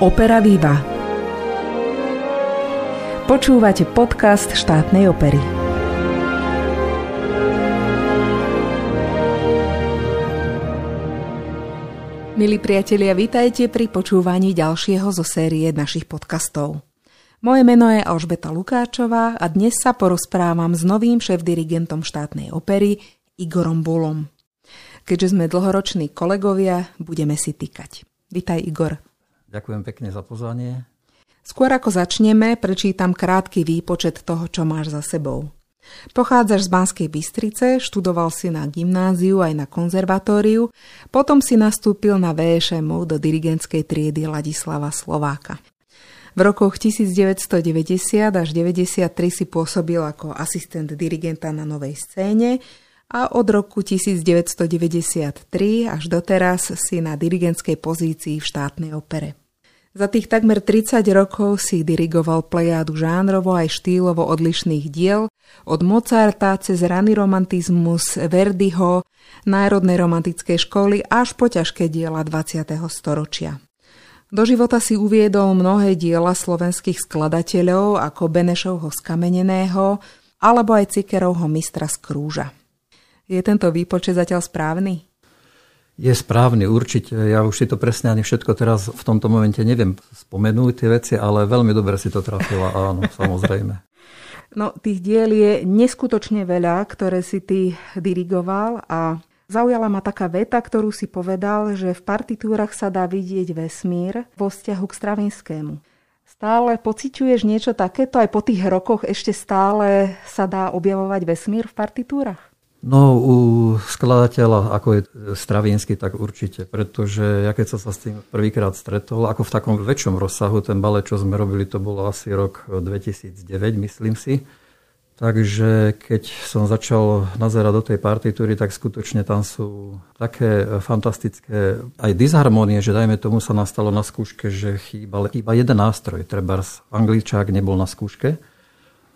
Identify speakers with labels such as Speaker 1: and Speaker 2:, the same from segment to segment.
Speaker 1: Opera Viva. Počúvate podcast štátnej opery. Milí priatelia, vítajte pri počúvaní ďalšieho zo série našich podcastov. Moje meno je Alžbeta Lukáčová a dnes sa porozprávam s novým šéf-dirigentom štátnej opery Igorom Bulom. Keďže sme dlhoroční kolegovia, budeme si týkať. Vítaj Igor.
Speaker 2: Ďakujem pekne za pozvanie.
Speaker 1: Skôr ako začneme, prečítam krátky výpočet toho, čo máš za sebou. Pochádzaš z Banskej Bystrice, študoval si na gymnáziu aj na konzervatóriu, potom si nastúpil na VŠMU do dirigentskej triedy Ladislava Slováka. V rokoch 1990 až 93 si pôsobil ako asistent dirigenta na novej scéne a od roku 1993 až doteraz si na dirigentskej pozícii v štátnej opere. Za tých takmer 30 rokov si dirigoval plejádu žánrovo aj štýlovo odlišných diel, od Mozarta cez raný romantizmus, Verdiho, národnej romantickej školy až po ťažké diela 20. storočia. Do života si uviedol mnohé diela slovenských skladateľov ako Benešovho skameneného alebo aj Cikerovho mistra z Krúža. Je tento výpočet zatiaľ správny?
Speaker 2: Je správny, určite. Ja už si to presne ani všetko teraz v tomto momente neviem spomenúť tie veci, ale veľmi dobre si to trafila, áno, samozrejme.
Speaker 1: No, tých diel je neskutočne veľa, ktoré si ty dirigoval a zaujala ma taká veta, ktorú si povedal, že v partitúrach sa dá vidieť vesmír vo vzťahu k Stravinskému. Stále pociťuješ niečo takéto? Aj po tých rokoch ešte stále sa dá objavovať vesmír v partitúrach?
Speaker 2: No u skladateľa, ako je Stravinsky, tak určite, pretože ja keď som sa s tým prvýkrát stretol, ako v takom väčšom rozsahu, ten balet, čo sme robili, to bolo asi rok 2009, myslím si. Takže keď som začal nazerať do tej partitúry, tak skutočne tam sú také fantastické aj disharmonie, že dajme tomu sa nastalo na skúške, že chýbal iba jeden nástroj, treba angličák nebol na skúške,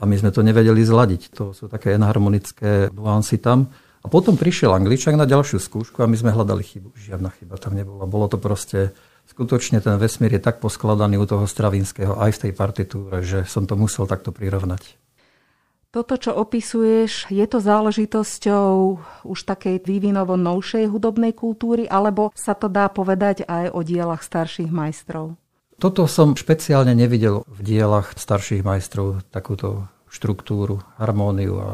Speaker 2: a my sme to nevedeli zladiť. To sú také enharmonické nuancy tam. A potom prišiel Angličak na ďalšiu skúšku a my sme hľadali chybu. Žiadna chyba tam nebola. Bolo to proste, skutočne ten vesmír je tak poskladaný u toho Stravinského aj v tej partitúre, že som to musel takto prirovnať.
Speaker 1: Toto, čo opisuješ, je to záležitosťou už takej vývinovo novšej hudobnej kultúry, alebo sa to dá povedať aj o dielach starších majstrov?
Speaker 2: Toto som špeciálne nevidel v dielach starších majstrov, takúto štruktúru, harmóniu a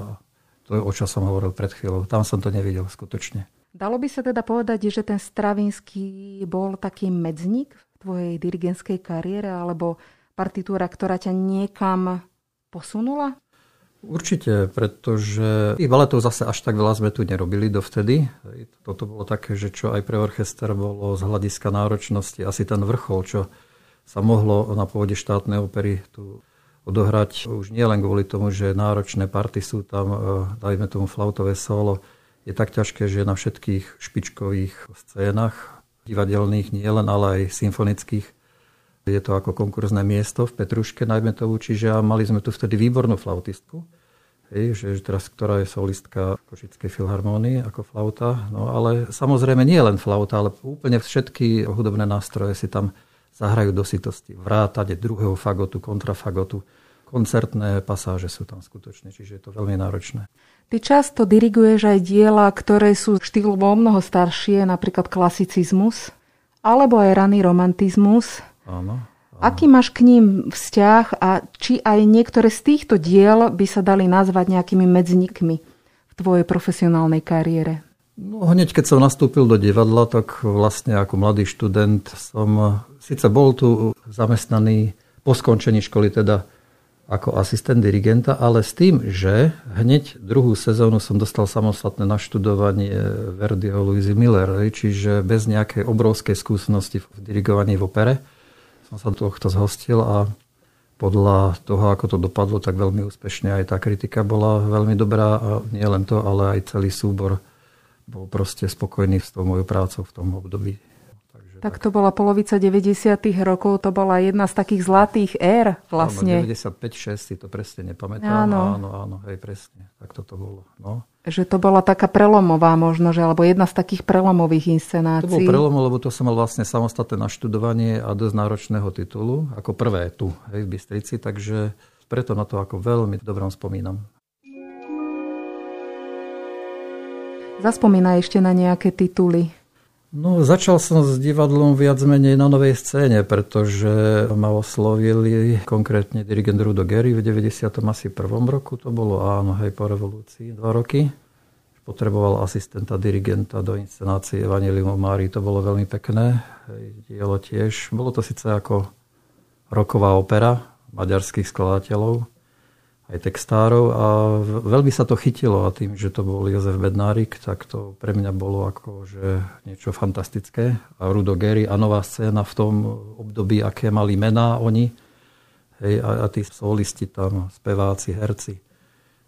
Speaker 2: to je, o čo som hovoril pred chvíľou. Tam som to nevidel skutočne.
Speaker 1: Dalo by sa teda povedať, že ten Stravinský bol taký medzník v tvojej dirigentskej kariére alebo partitúra, ktorá ťa niekam posunula?
Speaker 2: Určite, pretože tých baletov zase až tak veľa sme tu nerobili dovtedy. Toto bolo také, že čo aj pre orchester bolo z hľadiska náročnosti asi ten vrchol, čo sa mohlo na pôde štátnej opery tu odohrať. Už nie len kvôli tomu, že náročné party sú tam, e, dajme tomu flautové solo, je tak ťažké, že na všetkých špičkových scénach, divadelných nielen, ale aj symfonických, je to ako konkurzné miesto v Petruške, najmä tomu, čiže mali sme tu vtedy výbornú flautistku, hej, že teraz, ktorá je solistka Košickej filharmónii ako flauta, no ale samozrejme nie len flauta, ale úplne všetky hudobné nástroje si tam zahrajú do sitosti. Vrátade druhého fagotu, kontrafagotu, koncertné pasáže sú tam skutočne, čiže je to veľmi náročné.
Speaker 1: Ty často diriguješ aj diela, ktoré sú štýlovo mnoho staršie, napríklad klasicizmus, alebo aj raný romantizmus.
Speaker 2: Áno.
Speaker 1: Aký máš k ním vzťah a či aj niektoré z týchto diel by sa dali nazvať nejakými medznikmi v tvojej profesionálnej kariére?
Speaker 2: No hneď keď som nastúpil do divadla, tak vlastne ako mladý študent som síce bol tu zamestnaný po skončení školy teda ako asistent dirigenta, ale s tým, že hneď druhú sezónu som dostal samostatné naštudovanie Verdiho Louise Miller, čiže bez nejakej obrovskej skúsenosti v dirigovaní v opere. Som sa tohto zhostil a podľa toho, ako to dopadlo, tak veľmi úspešne aj tá kritika bola veľmi dobrá a nie len to, ale aj celý súbor bol proste spokojný s tou mojou prácou v tom období.
Speaker 1: Takže tak to bola polovica 90. rokov, to bola jedna z takých zlatých ér vlastne.
Speaker 2: Áno, 95-6 si to presne nepamätám. Áno. áno, áno, hej, presne. Tak tak toto bolo. No.
Speaker 1: Že to bola taká prelomová možno, že, alebo jedna z takých prelomových inscenácií.
Speaker 2: To bol prelom, lebo to som mal vlastne samostatné naštudovanie a dosť náročného titulu, ako prvé tu hej, v Bystrici, takže preto na to ako veľmi dobrom spomínam.
Speaker 1: Zaspomínaj ešte na nejaké tituly.
Speaker 2: No, začal som s divadlom viac menej na novej scéne, pretože ma oslovili konkrétne dirigent Rudo Gary v 90. asi prvom roku, to bolo áno, hej, po revolúcii, dva roky. Potreboval asistenta dirigenta do inscenácie Evangelium Mári, to bolo veľmi pekné, hej, dielo tiež. Bolo to síce ako roková opera maďarských skladateľov, aj textárov a veľmi sa to chytilo a tým, že to bol Jozef Bednárik, tak to pre mňa bolo ako že niečo fantastické. A Rudo Gary a nová scéna v tom období, aké mali mená oni hej, a, a tí solisti tam, speváci, herci.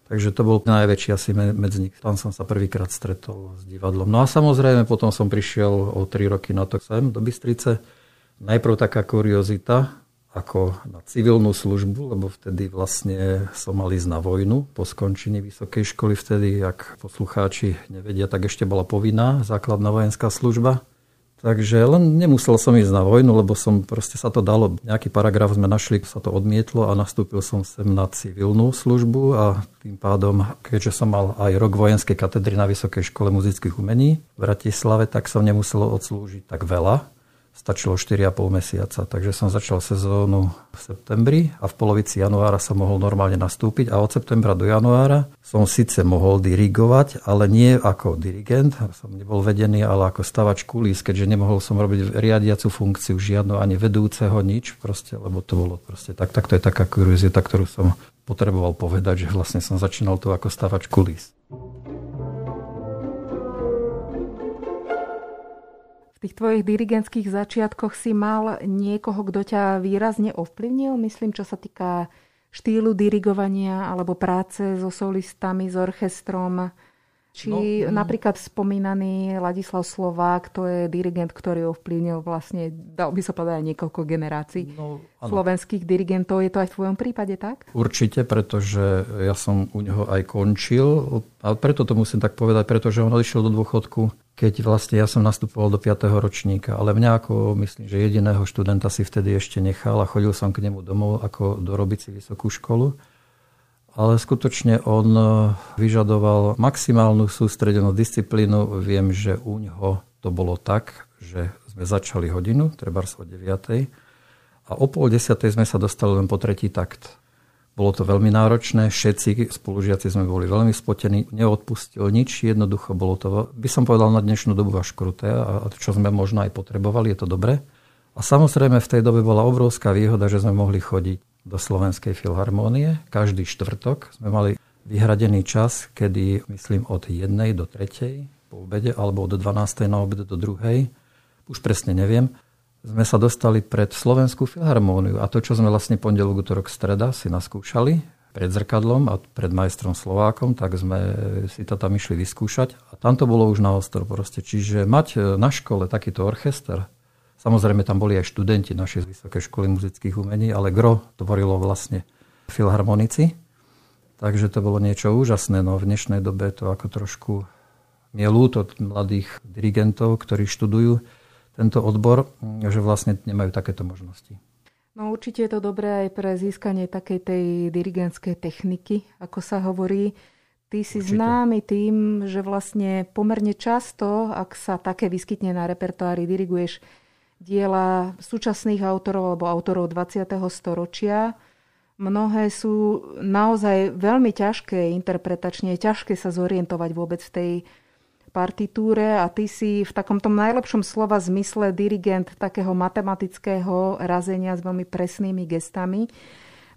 Speaker 2: Takže to bol najväčší asi medzi. Tam som sa prvýkrát stretol s divadlom. No a samozrejme potom som prišiel o tri roky na to sem do Bystrice. Najprv taká kuriozita, ako na civilnú službu, lebo vtedy vlastne som mal ísť na vojnu po skončení vysokej školy. Vtedy, ak poslucháči nevedia, tak ešte bola povinná základná vojenská služba. Takže len nemusel som ísť na vojnu, lebo som proste sa to dalo. Nejaký paragraf sme našli, sa to odmietlo a nastúpil som sem na civilnú službu a tým pádom, keďže som mal aj rok vojenskej katedry na Vysokej škole muzických umení v Bratislave, tak som nemusel odslúžiť tak veľa stačilo 4,5 mesiaca. Takže som začal sezónu v septembri a v polovici januára som mohol normálne nastúpiť a od septembra do januára som síce mohol dirigovať, ale nie ako dirigent, som nebol vedený, ale ako stavač kulís, keďže nemohol som robiť riadiacu funkciu žiadnu ani vedúceho, nič, proste, lebo to bolo proste tak. Tak to je taká kuriozita, ktorú som potreboval povedať, že vlastne som začínal tu ako stavač kulís.
Speaker 1: Tých tvojich dirigentských začiatkoch si mal niekoho, kto ťa výrazne ovplyvnil? Myslím, čo sa týka štýlu dirigovania alebo práce so solistami, s orchestrom. Či no, mm. napríklad spomínaný Ladislav Slovák, to je dirigent, ktorý ovplyvnil vlastne, dal by sa povedať, aj niekoľko generácií no, slovenských dirigentov. Je to aj v tvojom prípade tak?
Speaker 2: Určite, pretože ja som u neho aj končil. A preto to musím tak povedať, pretože on odišiel do dôchodku keď vlastne ja som nastupoval do 5. ročníka. Ale mňa ako, myslím, že jediného študenta si vtedy ešte nechal a chodil som k nemu domov ako dorobiť si vysokú školu. Ale skutočne on e, vyžadoval maximálnu sústredenú disciplínu. Viem, že u ňoho to bolo tak, že sme začali hodinu, treba o 9. A o pol desiatej sme sa dostali len po tretí takt. Bolo to veľmi náročné, všetci spolužiaci sme boli veľmi spotení, neodpustil nič, jednoducho bolo to, by som povedal na dnešnú dobu až kruté a čo sme možno aj potrebovali, je to dobre. A samozrejme v tej dobe bola obrovská výhoda, že sme mohli chodiť do Slovenskej filharmónie. Každý štvrtok sme mali vyhradený čas, kedy myslím od jednej do tretej po obede alebo od 12. na obed do druhej. Už presne neviem sme sa dostali pred Slovenskú filharmóniu a to, čo sme vlastne pondelok, útorok, streda si naskúšali pred zrkadlom a pred majstrom Slovákom, tak sme si to tam išli vyskúšať a tam to bolo už na ostro proste. Čiže mať na škole takýto orchester, samozrejme tam boli aj študenti našej Vysokej školy muzických umení, ale gro tvorilo vlastne filharmonici, takže to bolo niečo úžasné. No v dnešnej dobe to ako trošku mielú to mladých dirigentov, ktorí študujú, tento odbor, že vlastne nemajú takéto možnosti.
Speaker 1: No určite je to dobré aj pre získanie takej tej dirigentskej techniky, ako sa hovorí. Ty si určite. známy tým, že vlastne pomerne často, ak sa také vyskytne na repertoári, diriguješ diela súčasných autorov alebo autorov 20. storočia. Mnohé sú naozaj veľmi ťažké interpretačne, ťažké sa zorientovať vôbec v tej partitúre a ty si v takom tom najlepšom slova zmysle dirigent takého matematického razenia s veľmi presnými gestami.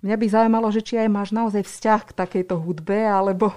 Speaker 1: Mňa by zaujímalo, že či aj máš naozaj vzťah k takejto hudbe, alebo,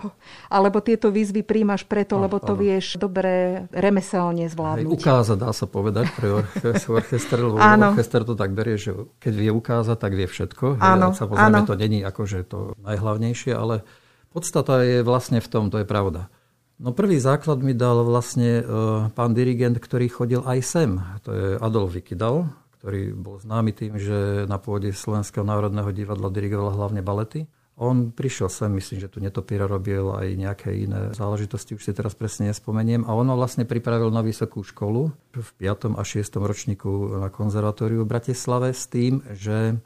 Speaker 1: alebo tieto výzvy príjmaš preto, no, lebo to áno. vieš dobre remeselne zvládnuť.
Speaker 2: Aj ukázať, dá sa povedať, pre orchester, lebo áno. orchester to tak berie, že keď vie ukázať, tak vie všetko.
Speaker 1: Áno,
Speaker 2: Samozrejme, to není akože to najhlavnejšie, ale podstata je vlastne v tom, to je pravda. No prvý základ mi dal vlastne uh, pán dirigent, ktorý chodil aj sem. To je Adolf Vikidal, ktorý bol známy tým, že na pôde Slovenského národného divadla dirigoval hlavne balety. On prišiel sem, myslím, že tu Netopíra robil aj nejaké iné záležitosti, už si teraz presne nespomeniem. A on vlastne pripravil na vysokú školu v 5. a 6. ročníku na konzervatóriu v Bratislave s tým, že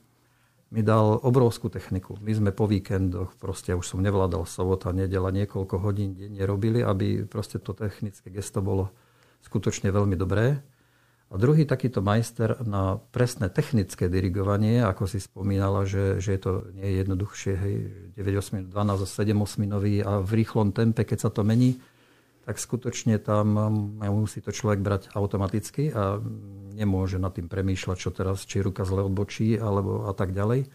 Speaker 2: mi dal obrovskú techniku. My sme po víkendoch, proste už som nevládal sobota, nedela, niekoľko hodín denne robili, aby proste to technické gesto bolo skutočne veľmi dobré. A druhý takýto majster na presné technické dirigovanie, ako si spomínala, že, že je to nie je jednoduchšie, hej, 9 8 12 7 8 a v rýchlom tempe, keď sa to mení, tak skutočne tam musí to človek brať automaticky a nemôže nad tým premýšľať, čo teraz, či ruka zle odbočí, alebo a tak ďalej.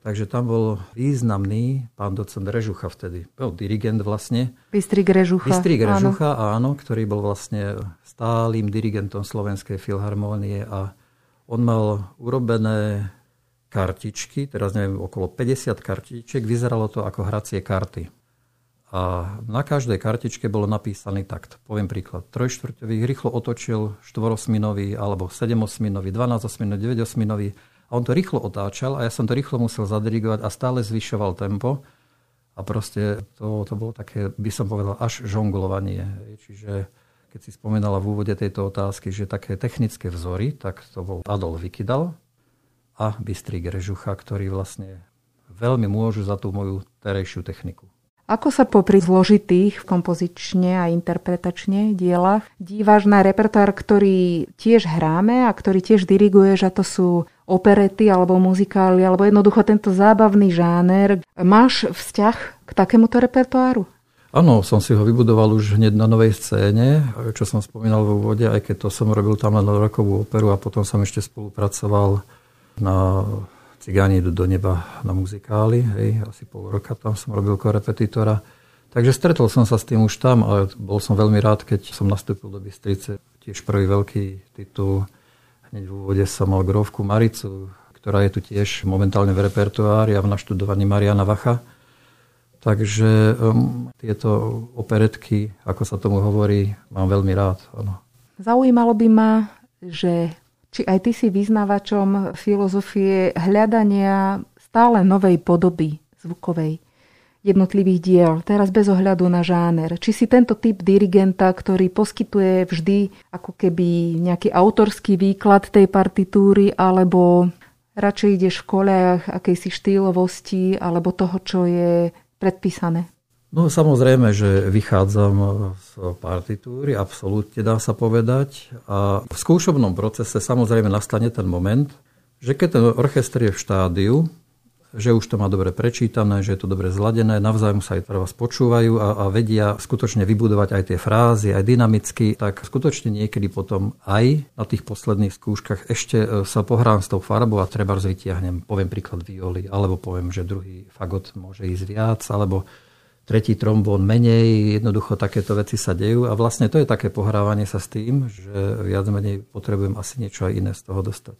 Speaker 2: Takže tam bol významný pán docent Režucha vtedy. Bol dirigent vlastne.
Speaker 1: Bystrik Režucha.
Speaker 2: Bystrik Režucha, áno. áno, ktorý bol vlastne stálym dirigentom Slovenskej filharmónie a on mal urobené kartičky, teraz neviem, okolo 50 kartičiek, vyzeralo to ako hracie karty. A na každej kartičke bolo napísaný takt. Poviem príklad. Trojštvrťový rýchlo otočil štvorosminový alebo sedemosminový, 12 osminový, 9 osminový a on to rýchlo otáčal a ja som to rýchlo musel zadirigovať a stále zvyšoval tempo. A proste to, to bolo také, by som povedal, až žonglovanie. Čiže keď si spomenala v úvode tejto otázky, že také technické vzory, tak to bol Adolf Vikidal a Bystrik Režucha, ktorí vlastne veľmi môžu za tú moju terejšiu techniku.
Speaker 1: Ako sa popri zložitých kompozične a interpretačne dielach díváš na repertoár, ktorý tiež hráme a ktorý tiež diriguješ a to sú operety alebo muzikály alebo jednoducho tento zábavný žáner. Máš vzťah k takémuto repertoáru?
Speaker 2: Áno, som si ho vybudoval už hneď na novej scéne, čo som spomínal v úvode, aj keď to som robil tam na rokovú operu a potom som ešte spolupracoval na Cigáni idú do neba na muzikáli, hej, asi pol roka tam som robil korepetitora. Takže stretol som sa s tým už tam a bol som veľmi rád, keď som nastúpil do Bystrice. Tiež prvý veľký titul. Hneď v úvode som mal grovku Maricu, ktorá je tu tiež momentálne v repertoári a v naštudovaní Mariana Vacha. Takže um, tieto operetky, ako sa tomu hovorí, mám veľmi rád. Ano.
Speaker 1: Zaujímalo by ma, že či aj ty si vyznávačom filozofie hľadania stále novej podoby zvukovej jednotlivých diel, teraz bez ohľadu na žáner. Či si tento typ dirigenta, ktorý poskytuje vždy ako keby nejaký autorský výklad tej partitúry, alebo radšej ideš v kolejach akejsi štýlovosti alebo toho, čo je predpísané?
Speaker 2: No samozrejme, že vychádzam z partitúry, absolútne dá sa povedať. A v skúšobnom procese samozrejme nastane ten moment, že keď ten orchester je v štádiu, že už to má dobre prečítané, že je to dobre zladené, navzájom sa aj teraz počúvajú a, a vedia skutočne vybudovať aj tie frázy, aj dynamicky, tak skutočne niekedy potom aj na tých posledných skúškach ešte e, sa pohrám s tou farbou a treba vytiahnem, poviem príklad violy, alebo poviem, že druhý fagot môže ísť viac, alebo tretí trombón menej, jednoducho takéto veci sa dejú a vlastne to je také pohrávanie sa s tým, že viac menej potrebujem asi niečo aj iné z toho dostať.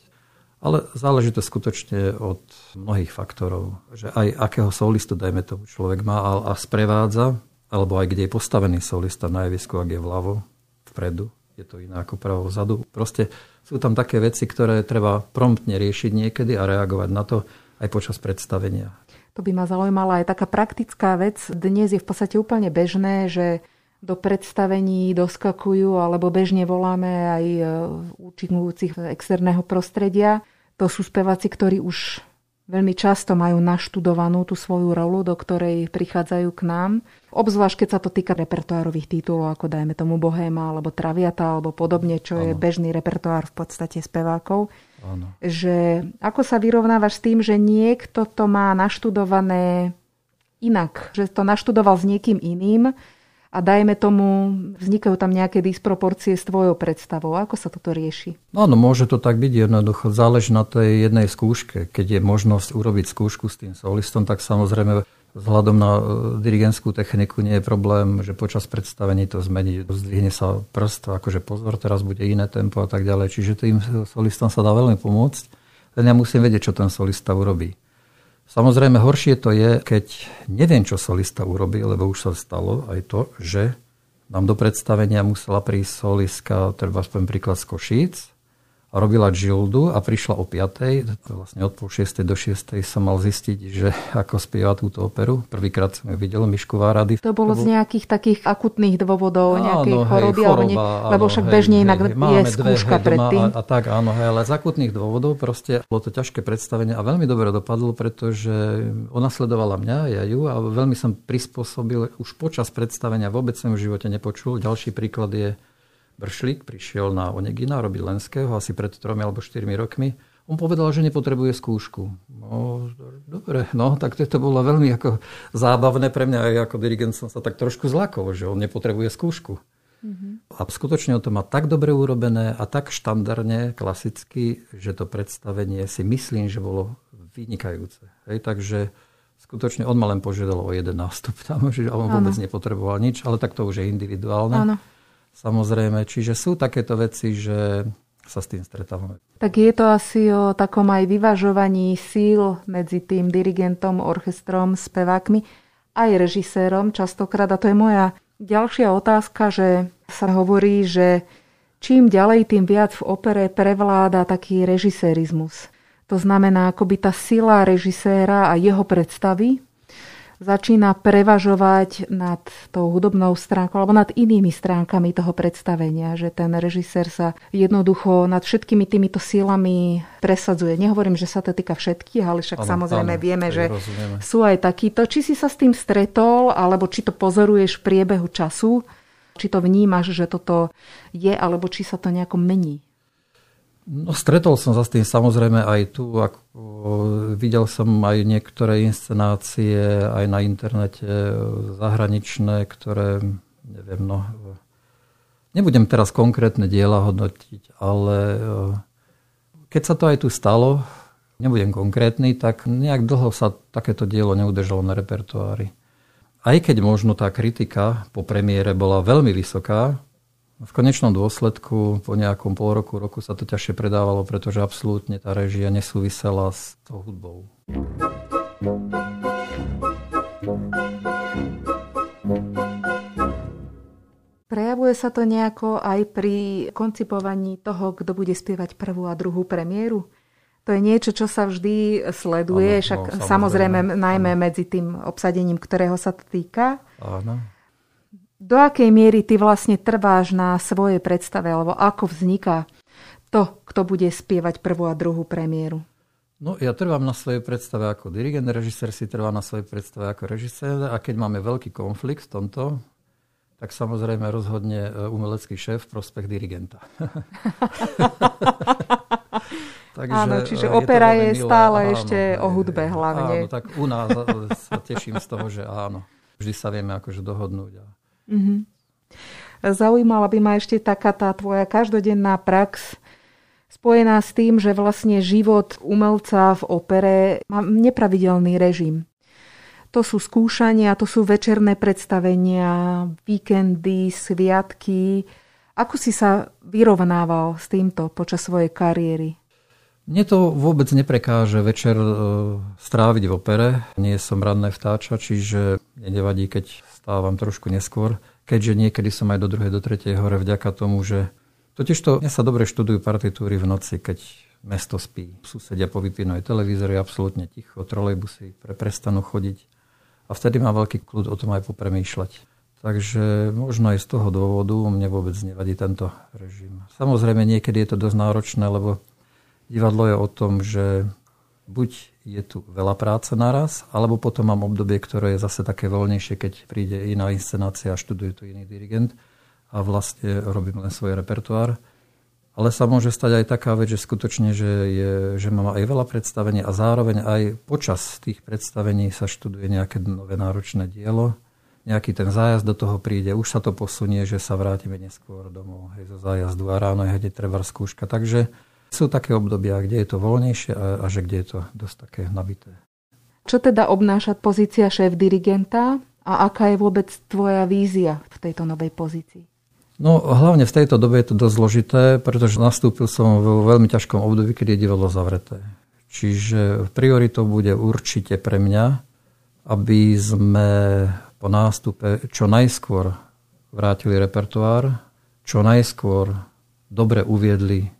Speaker 2: Ale záleží to skutočne od mnohých faktorov, že aj akého solistu, dajme tomu, človek má a, a sprevádza, alebo aj kde je postavený solista na javisku, ak je vľavo, vpredu, je to iné ako pravo vzadu. Proste sú tam také veci, ktoré treba promptne riešiť niekedy a reagovať na to aj počas predstavenia.
Speaker 1: To by ma zaujímala aj taká praktická vec. Dnes je v podstate úplne bežné, že do predstavení doskakujú alebo bežne voláme aj e, účinkujúcich externého prostredia. To sú speváci, ktorí už veľmi často majú naštudovanú tú svoju rolu, do ktorej prichádzajú k nám. Obzvlášť, keď sa to týka repertoárových titulov, ako dajme tomu Bohéma, alebo Traviata, alebo podobne, čo ano. je bežný repertoár v podstate spevákov. Ano. Že ako sa vyrovnávaš s tým, že niekto to má naštudované inak, že to naštudoval s niekým iným a dajme tomu, vznikajú tam nejaké disproporcie s tvojou predstavou. Ako sa toto rieši?
Speaker 2: Áno, môže to tak byť jednoducho. Záleží na tej jednej skúške. Keď je možnosť urobiť skúšku s tým solistom, tak samozrejme vzhľadom na e, dirigentskú techniku nie je problém, že počas predstavení to zmení. Zdvihne sa prst, akože pozor, teraz bude iné tempo a tak ďalej. Čiže tým solistom sa dá veľmi pomôcť. Len ja musím vedieť, čo ten solista urobí. Samozrejme, horšie to je, keď neviem, čo solista urobí, lebo už sa stalo aj to, že nám do predstavenia musela prísť solistka, treba aspoň príklad z Košíc, robila Gildu a prišla o 5. Vlastne od pol 6. do 6. som mal zistiť, že ako spieva túto operu. Prvýkrát som ju videl, Mišku Várady.
Speaker 1: To bolo to bol... z nejakých takých akutných dôvodov, nejakej áno, choroby, hej, choroba, alebo ne... lebo však hej, bežne hej, inak hej, je skúška dve, predtým.
Speaker 2: A, a, tak, áno, hej, ale z akutných dôvodov proste bolo to ťažké predstavenie a veľmi dobre dopadlo, pretože ona sledovala mňa, ja ju a veľmi som prispôsobil už počas predstavenia, vôbec som v živote nepočul. Ďalší príklad je Bršlík prišiel na Onegina robiť Lenského asi pred tromi alebo štyrmi rokmi. On povedal, že nepotrebuje skúšku. No, dobre, no, tak to bolo veľmi ako zábavné pre mňa. Aj ako dirigent som sa tak trošku zlakol, že on nepotrebuje skúšku. Mm-hmm. A skutočne on to má tak dobre urobené a tak štandardne, klasicky, že to predstavenie si myslím, že bolo vynikajúce. Hej, takže skutočne on ma len požiadal o jeden nástup tam, že on vôbec nepotreboval nič, ale tak to už je individuálne. Ano. Samozrejme, čiže sú takéto veci, že sa s tým stretávame.
Speaker 1: Tak je to asi o takom aj vyvažovaní síl medzi tým dirigentom, orchestrom, spevákmi aj režisérom častokrát. A to je moja ďalšia otázka, že sa hovorí, že čím ďalej, tým viac v opere prevláda taký režisérizmus. To znamená, akoby tá sila režiséra a jeho predstavy začína prevažovať nad tou hudobnou stránkou alebo nad inými stránkami toho predstavenia, že ten režisér sa jednoducho nad všetkými týmito sílami presadzuje. Nehovorím, že sa to týka všetkých, ale však ano, samozrejme ano, vieme, že rozumieme. sú aj takíto. Či si sa s tým stretol, alebo či to pozoruješ v priebehu času, či to vnímaš, že toto je, alebo či sa to nejako mení.
Speaker 2: No, stretol som sa s tým samozrejme aj tu. Ako, videl som aj niektoré inscenácie aj na internete zahraničné, ktoré, neviem, no, nebudem teraz konkrétne diela hodnotiť, ale keď sa to aj tu stalo, nebudem konkrétny, tak nejak dlho sa takéto dielo neudržalo na repertoári. Aj keď možno tá kritika po premiére bola veľmi vysoká, v konečnom dôsledku po nejakom pol roku, roku sa to ťažšie predávalo, pretože absolútne tá režia nesúvisela s tou hudbou.
Speaker 1: Prejavuje sa to nejako aj pri koncipovaní toho, kto bude spievať prvú a druhú premiéru? To je niečo, čo sa vždy sleduje, ano, však no, samozrejme, samozrejme najmä ano. medzi tým obsadením, ktorého sa to týka. Áno do akej miery ty vlastne trváš na svojej predstave, alebo ako vzniká to, kto bude spievať prvú a druhú premiéru?
Speaker 2: No, ja trvám na svojej predstave ako dirigent, režisér si trvá na svojej predstave ako režisér a keď máme veľký konflikt v tomto, tak samozrejme rozhodne e, umelecký šéf v prospech dirigenta.
Speaker 1: Takže áno, čiže je opera je milé. stále áno, ešte o hudbe hlavne.
Speaker 2: Áno, tak u nás sa teším z toho, že áno, vždy sa vieme akože dohodnúť. A Mm-hmm.
Speaker 1: Zaujímala by ma ešte taká tá tvoja každodenná prax, spojená s tým, že vlastne život umelca v opere má nepravidelný režim. To sú skúšania, to sú večerné predstavenia, víkendy, sviatky. Ako si sa vyrovnával s týmto počas svojej kariéry?
Speaker 2: Mne to vôbec neprekáže večer e, stráviť v opere. Nie som ranné vtáča, čiže nevadí, keď stávam trošku neskôr, keďže niekedy som aj do druhej, do tretej hore vďaka tomu, že totiž to mne sa dobre študujú partitúry v noci, keď mesto spí. Susedia povypínajú aj televízory, absolútne ticho, trolejbusy pre, prestanú chodiť. A vtedy má veľký kľud o tom aj popremýšľať. Takže možno aj z toho dôvodu mne vôbec nevadí tento režim. Samozrejme niekedy je to dosť náročné, lebo divadlo je o tom, že buď je tu veľa práce naraz, alebo potom mám obdobie, ktoré je zase také voľnejšie, keď príde iná inscenácia a študuje tu iný dirigent a vlastne robím len svoj repertoár. Ale sa môže stať aj taká vec, že skutočne, že, je, že mám aj veľa predstavení a zároveň aj počas tých predstavení sa študuje nejaké nové náročné dielo. Nejaký ten zájazd do toho príde, už sa to posunie, že sa vrátime neskôr domov hej, zo zájazdu a ráno je hneď treba skúška. Takže sú také obdobia, kde je to voľnejšie a, a že kde je to dosť také nabité.
Speaker 1: Čo teda obnáša pozícia šéf dirigenta a aká je vôbec tvoja vízia v tejto novej pozícii?
Speaker 2: No hlavne v tejto dobe je to dosť zložité, pretože nastúpil som vo veľmi ťažkom období, keď je divadlo zavreté. Čiže prioritou bude určite pre mňa, aby sme po nástupe čo najskôr vrátili repertoár, čo najskôr dobre uviedli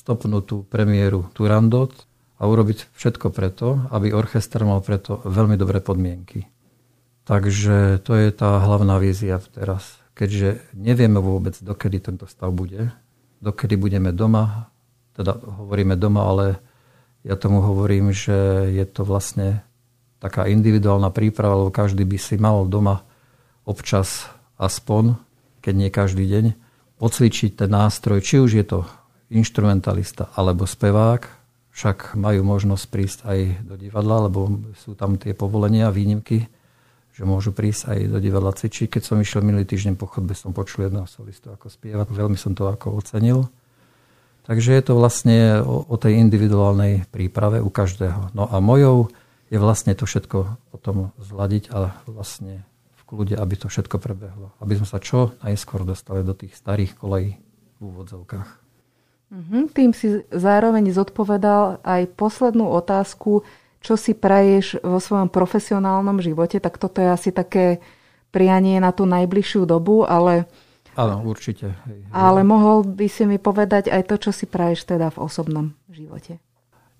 Speaker 2: stopnutú premiéru Turandot a urobiť všetko preto, aby orchester mal preto veľmi dobré podmienky. Takže to je tá hlavná vízia teraz. Keďže nevieme vôbec, dokedy tento stav bude, dokedy budeme doma, teda hovoríme doma, ale ja tomu hovorím, že je to vlastne taká individuálna príprava, lebo každý by si mal doma občas aspoň, keď nie každý deň, pocvičiť ten nástroj, či už je to instrumentalista alebo spevák, však majú možnosť prísť aj do divadla, lebo sú tam tie povolenia, výnimky, že môžu prísť aj do divadla cvičiť. Keď som išiel minulý týždeň po chodbe, som počul jedného solistu ako spieva, veľmi som to ako ocenil. Takže je to vlastne o, o tej individuálnej príprave u každého. No a mojou je vlastne to všetko potom zladiť a vlastne v kľude, aby to všetko prebehlo. Aby sme sa čo najskôr dostali do tých starých kolejí v úvodzovkách.
Speaker 1: Mm-hmm. Tým si zároveň zodpovedal aj poslednú otázku, čo si praješ vo svojom profesionálnom živote, tak toto je asi také prianie na tú najbližšiu dobu, ale...
Speaker 2: Áno, určite.
Speaker 1: Hej, hej. Ale mohol by si mi povedať aj to, čo si praješ teda v osobnom živote.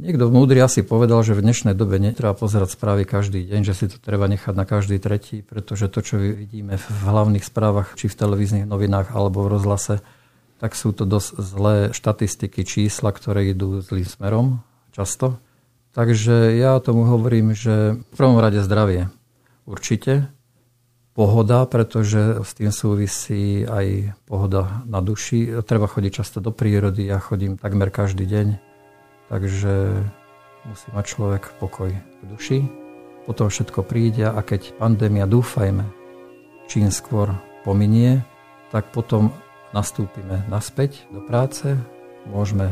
Speaker 2: Niekto múdry asi povedal, že v dnešnej dobe netreba pozerať správy každý deň, že si to treba nechať na každý tretí, pretože to, čo vidíme v hlavných správach, či v televíznych novinách alebo v rozhlase, tak sú to dosť zlé štatistiky, čísla, ktoré idú zlým smerom často. Takže ja tomu hovorím, že v prvom rade zdravie. Určite. Pohoda, pretože s tým súvisí aj pohoda na duši. Treba chodiť často do prírody, ja chodím takmer každý deň Takže musí mať človek pokoj v duši. Potom všetko príde a keď pandémia, dúfajme, čím skôr pominie, tak potom nastúpime naspäť do práce, môžeme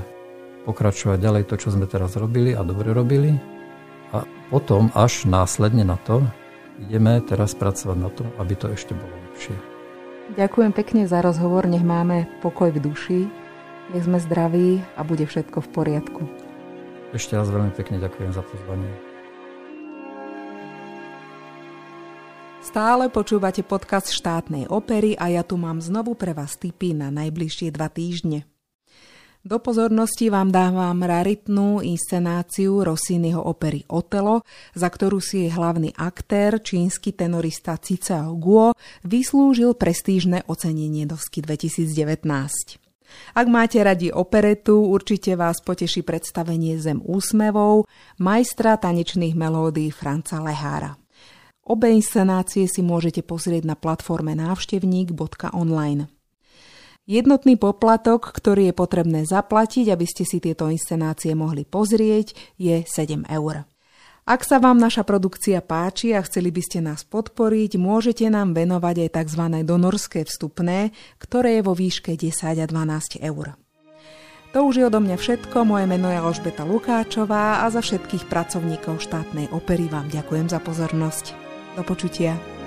Speaker 2: pokračovať ďalej to, čo sme teraz robili a dobre robili. A potom až následne na to ideme teraz pracovať na tom, aby to ešte bolo lepšie.
Speaker 1: Ďakujem pekne za rozhovor, nech máme pokoj v duši, nech sme zdraví a bude všetko v poriadku.
Speaker 2: Ešte raz veľmi pekne ďakujem za pozvanie.
Speaker 1: Stále počúvate podcast štátnej opery a ja tu mám znovu pre vás tipy na najbližšie dva týždne. Do pozornosti vám dávam raritnú inscenáciu Rossiniho opery Otelo, za ktorú si jej hlavný aktér, čínsky tenorista Cicao Guo, vyslúžil prestížne ocenenie Dovsky 2019. Ak máte radi operetu, určite vás poteší predstavenie Zem úsmevou majstra tanečných melódií Franca Lehára. Obe inscenácie si môžete pozrieť na platforme návštevník.online. Jednotný poplatok, ktorý je potrebné zaplatiť, aby ste si tieto inscenácie mohli pozrieť, je 7 eur. Ak sa vám naša produkcia páči a chceli by ste nás podporiť, môžete nám venovať aj tzv. donorské vstupné, ktoré je vo výške 10 a 12 eur. To už je odo mňa všetko, moje meno je Alžbeta Lukáčová a za všetkých pracovníkov štátnej opery vám ďakujem za pozornosť. Do počutia.